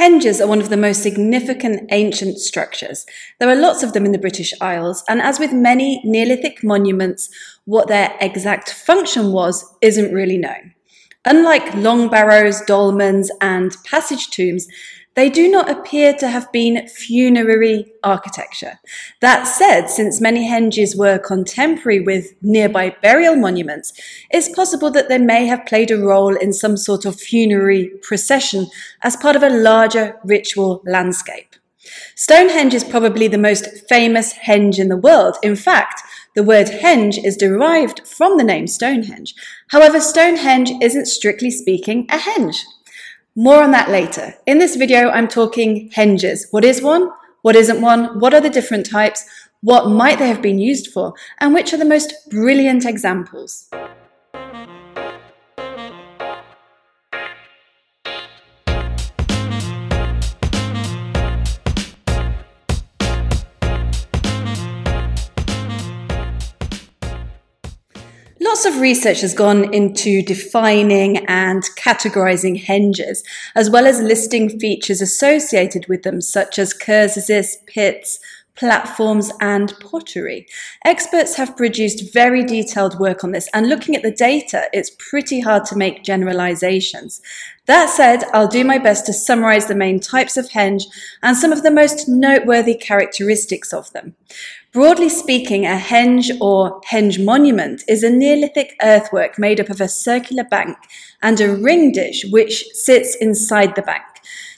Henges are one of the most significant ancient structures. There are lots of them in the British Isles, and as with many Neolithic monuments, what their exact function was isn't really known. Unlike long barrows, dolmens, and passage tombs, they do not appear to have been funerary architecture. That said, since many henges were contemporary with nearby burial monuments, it's possible that they may have played a role in some sort of funerary procession as part of a larger ritual landscape. Stonehenge is probably the most famous henge in the world. In fact, the word henge is derived from the name Stonehenge. However, Stonehenge isn't strictly speaking a henge. More on that later. In this video, I'm talking henges. What is one? What isn't one? What are the different types? What might they have been used for? And which are the most brilliant examples? Lots of research has gone into defining and categorizing henges, as well as listing features associated with them, such as cursuses, pits, platforms, and pottery. Experts have produced very detailed work on this, and looking at the data, it's pretty hard to make generalizations. That said, I'll do my best to summarize the main types of henge and some of the most noteworthy characteristics of them. Broadly speaking, a henge or henge monument is a Neolithic earthwork made up of a circular bank and a ring ditch which sits inside the bank.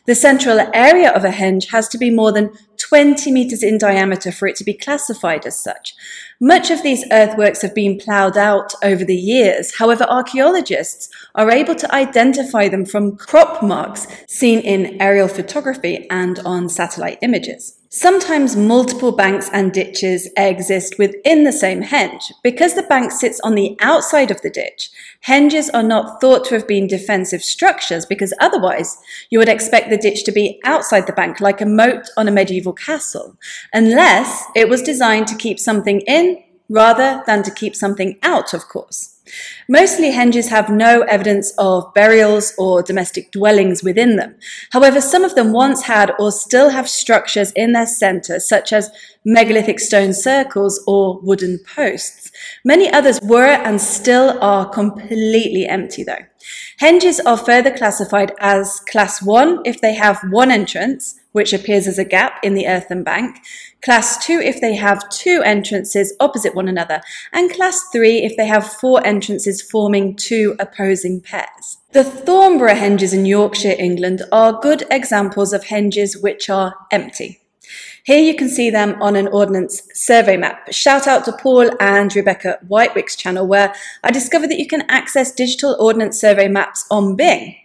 The central area of a henge has to be more than 20 meters in diameter for it to be classified as such. Much of these earthworks have been ploughed out over the years. However, archaeologists are able to identify them from crop marks seen in aerial photography and on satellite images. Sometimes multiple banks and ditches exist within the same henge. Because the bank sits on the outside of the ditch, henges are not thought to have been defensive structures because otherwise you would expect the ditch to be outside the bank like a moat on a medieval castle, unless it was designed to keep something in rather than to keep something out, of course. Mostly henges have no evidence of burials or domestic dwellings within them. However, some of them once had or still have structures in their center, such as megalithic stone circles or wooden posts. Many others were and still are completely empty though. Henges are further classified as class 1 if they have one entrance, which appears as a gap in the earthen bank, class 2 if they have two entrances opposite one another, and class 3 if they have four entrances forming two opposing pairs. The Thornborough henges in Yorkshire, England are good examples of henges which are empty. Here you can see them on an Ordnance survey map. Shout out to Paul and Rebecca Whitewick's channel where I discovered that you can access digital Ordnance survey maps on Bing.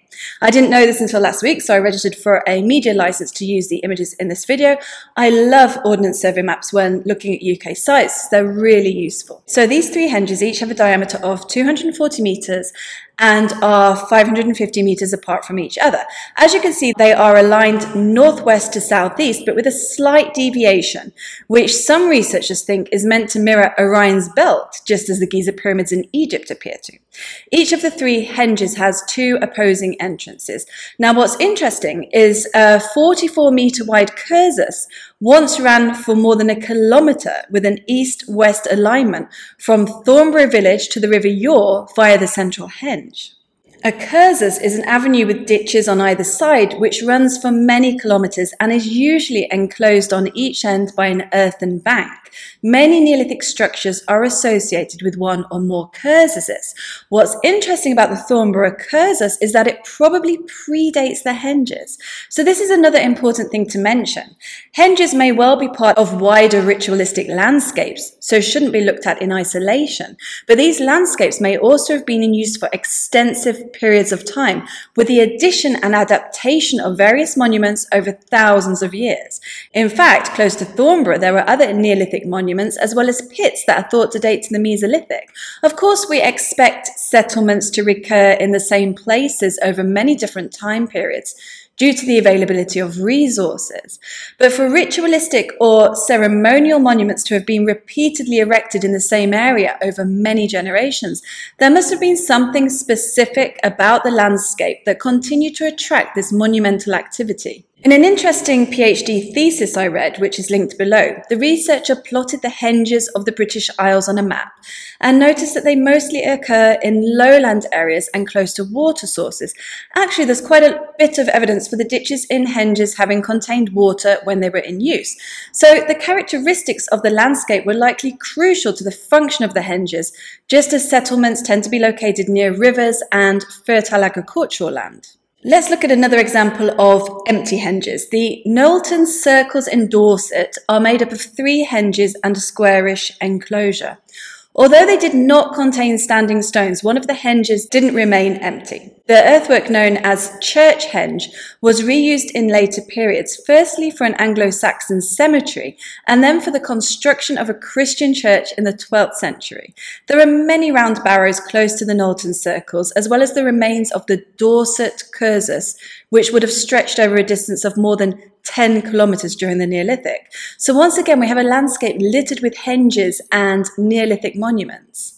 I didn't know this until last week, so I registered for a media license to use the images in this video. I love Ordnance Survey maps when looking at UK sites. They're really useful. So these three henges each have a diameter of 240 metres and are 550 meters apart from each other. As you can see, they are aligned northwest to southeast, but with a slight deviation, which some researchers think is meant to mirror Orion's belt, just as the Giza pyramids in Egypt appear to. Each of the three henges has two opposing entrances. Now, what's interesting is a 44 meter wide cursus once ran for more than a kilometre with an east-west alignment from Thornborough village to the River Yore via the central henge. A cursus is an avenue with ditches on either side which runs for many kilometres and is usually enclosed on each end by an earthen bank. Many Neolithic structures are associated with one or more cursuses. What's interesting about the Thornborough cursus is that it probably predates the henges. So this is another important thing to mention. Henges may well be part of wider ritualistic landscapes, so shouldn't be looked at in isolation. But these landscapes may also have been in use for extensive periods of time, with the addition and adaptation of various monuments over thousands of years. In fact, close to Thornborough, there were other Neolithic monuments as well as pits that are thought to date to the Mesolithic. Of course, we expect settlements to recur in the same places over many different time periods. Due to the availability of resources. But for ritualistic or ceremonial monuments to have been repeatedly erected in the same area over many generations, there must have been something specific about the landscape that continued to attract this monumental activity. In an interesting PhD thesis I read, which is linked below, the researcher plotted the henges of the British Isles on a map and noticed that they mostly occur in lowland areas and close to water sources. Actually, there's quite a bit of evidence for the ditches in henges having contained water when they were in use. So the characteristics of the landscape were likely crucial to the function of the henges, just as settlements tend to be located near rivers and fertile agricultural land. Let's look at another example of empty henges. The Knowlton Circles in Dorset are made up of three henges and a squarish enclosure. Although they did not contain standing stones, one of the henges didn't remain empty. The earthwork known as church henge was reused in later periods, firstly for an Anglo-Saxon cemetery, and then for the construction of a Christian church in the 12th century. There are many round barrows close to the Knowlton circles, as well as the remains of the Dorset cursus, which would have stretched over a distance of more than 10 kilometers during the Neolithic. So once again, we have a landscape littered with henges and Neolithic monuments.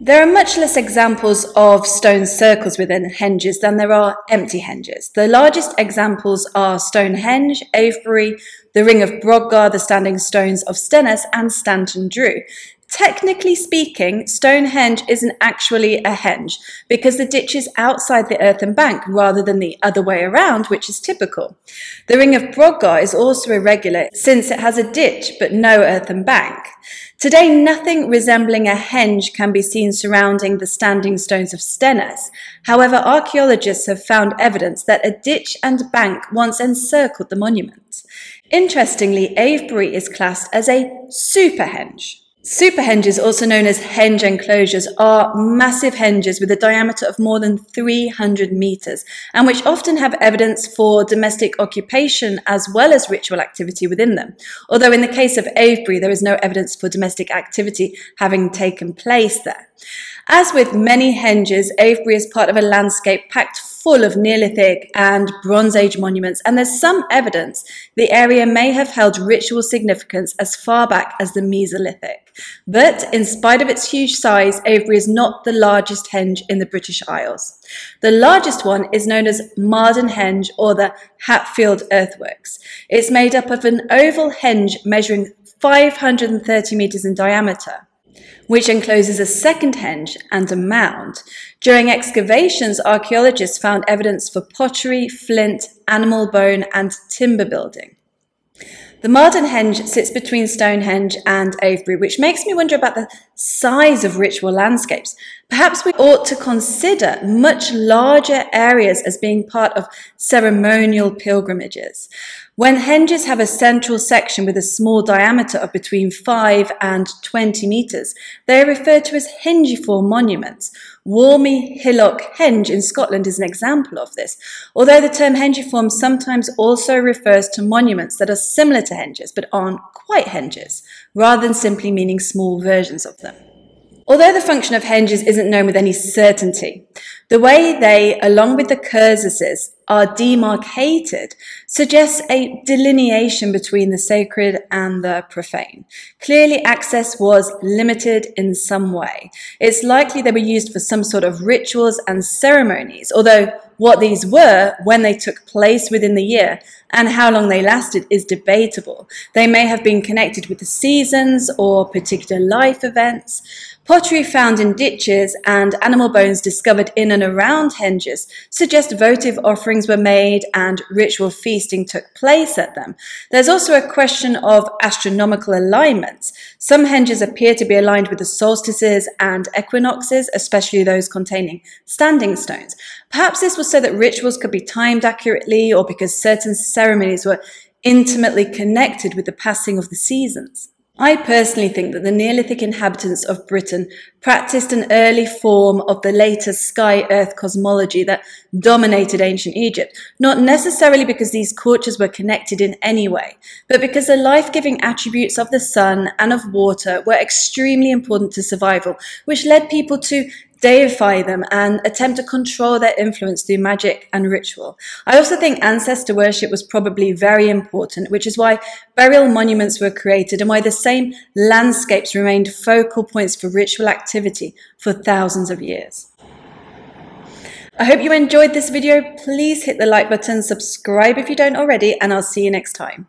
There are much less examples of stone circles within henges than there are empty henges. The largest examples are Stonehenge, Avebury, the Ring of Brodgar, the Standing Stones of Stenness, and Stanton Drew. Technically speaking, Stonehenge isn't actually a henge because the ditch is outside the earthen bank rather than the other way around, which is typical. The Ring of Brodgar is also irregular since it has a ditch but no earthen bank. Today, nothing resembling a henge can be seen surrounding the standing stones of Stenness. However, archaeologists have found evidence that a ditch and bank once encircled the monument. Interestingly, Avebury is classed as a super henge. Super henges, also known as henge enclosures, are massive henges with a diameter of more than 300 meters and which often have evidence for domestic occupation as well as ritual activity within them. Although in the case of Avebury, there is no evidence for domestic activity having taken place there. As with many henges, Avebury is part of a landscape packed full of Neolithic and Bronze Age monuments, and there's some evidence the area may have held ritual significance as far back as the Mesolithic. But in spite of its huge size, Avebury is not the largest henge in the British Isles. The largest one is known as Marden Henge or the Hatfield Earthworks. It's made up of an oval henge measuring 530 metres in diameter which encloses a second henge and a mound. During excavations, archaeologists found evidence for pottery, flint, animal bone, and timber building. The Marden Henge sits between Stonehenge and Avebury, which makes me wonder about the size of ritual landscapes. Perhaps we ought to consider much larger areas as being part of ceremonial pilgrimages. When henges have a central section with a small diameter of between 5 and 20 metres, they are referred to as hengiform monuments. Wormy Hillock Henge in Scotland is an example of this, although the term hengiform sometimes also refers to monuments that are similar to henges but aren't quite henges, rather than simply meaning small versions of them. Although the function of henges isn't known with any certainty, the way they, along with the cursuses, are demarcated suggests a delineation between the sacred and the profane. Clearly, access was limited in some way. It's likely they were used for some sort of rituals and ceremonies, although what these were when they took place within the year and how long they lasted is debatable. They may have been connected with the seasons or particular life events. Pottery found in ditches and animal bones discovered in and around henges suggest votive offerings were made and ritual feasting took place at them. There's also a question of astronomical alignments. Some henges appear to be aligned with the solstices and equinoxes, especially those containing standing stones. Perhaps this was so that rituals could be timed accurately or because certain ceremonies were intimately connected with the passing of the seasons. I personally think that the Neolithic inhabitants of Britain practiced an early form of the later sky earth cosmology that dominated ancient Egypt, not necessarily because these cultures were connected in any way, but because the life giving attributes of the sun and of water were extremely important to survival, which led people to deify them, and attempt to control their influence through magic and ritual. I also think ancestor worship was probably very important, which is why burial monuments were created and why the same landscapes remained focal points for ritual activity for thousands of years. I hope you enjoyed this video. Please hit the like button, subscribe if you don't already, and I'll see you next time.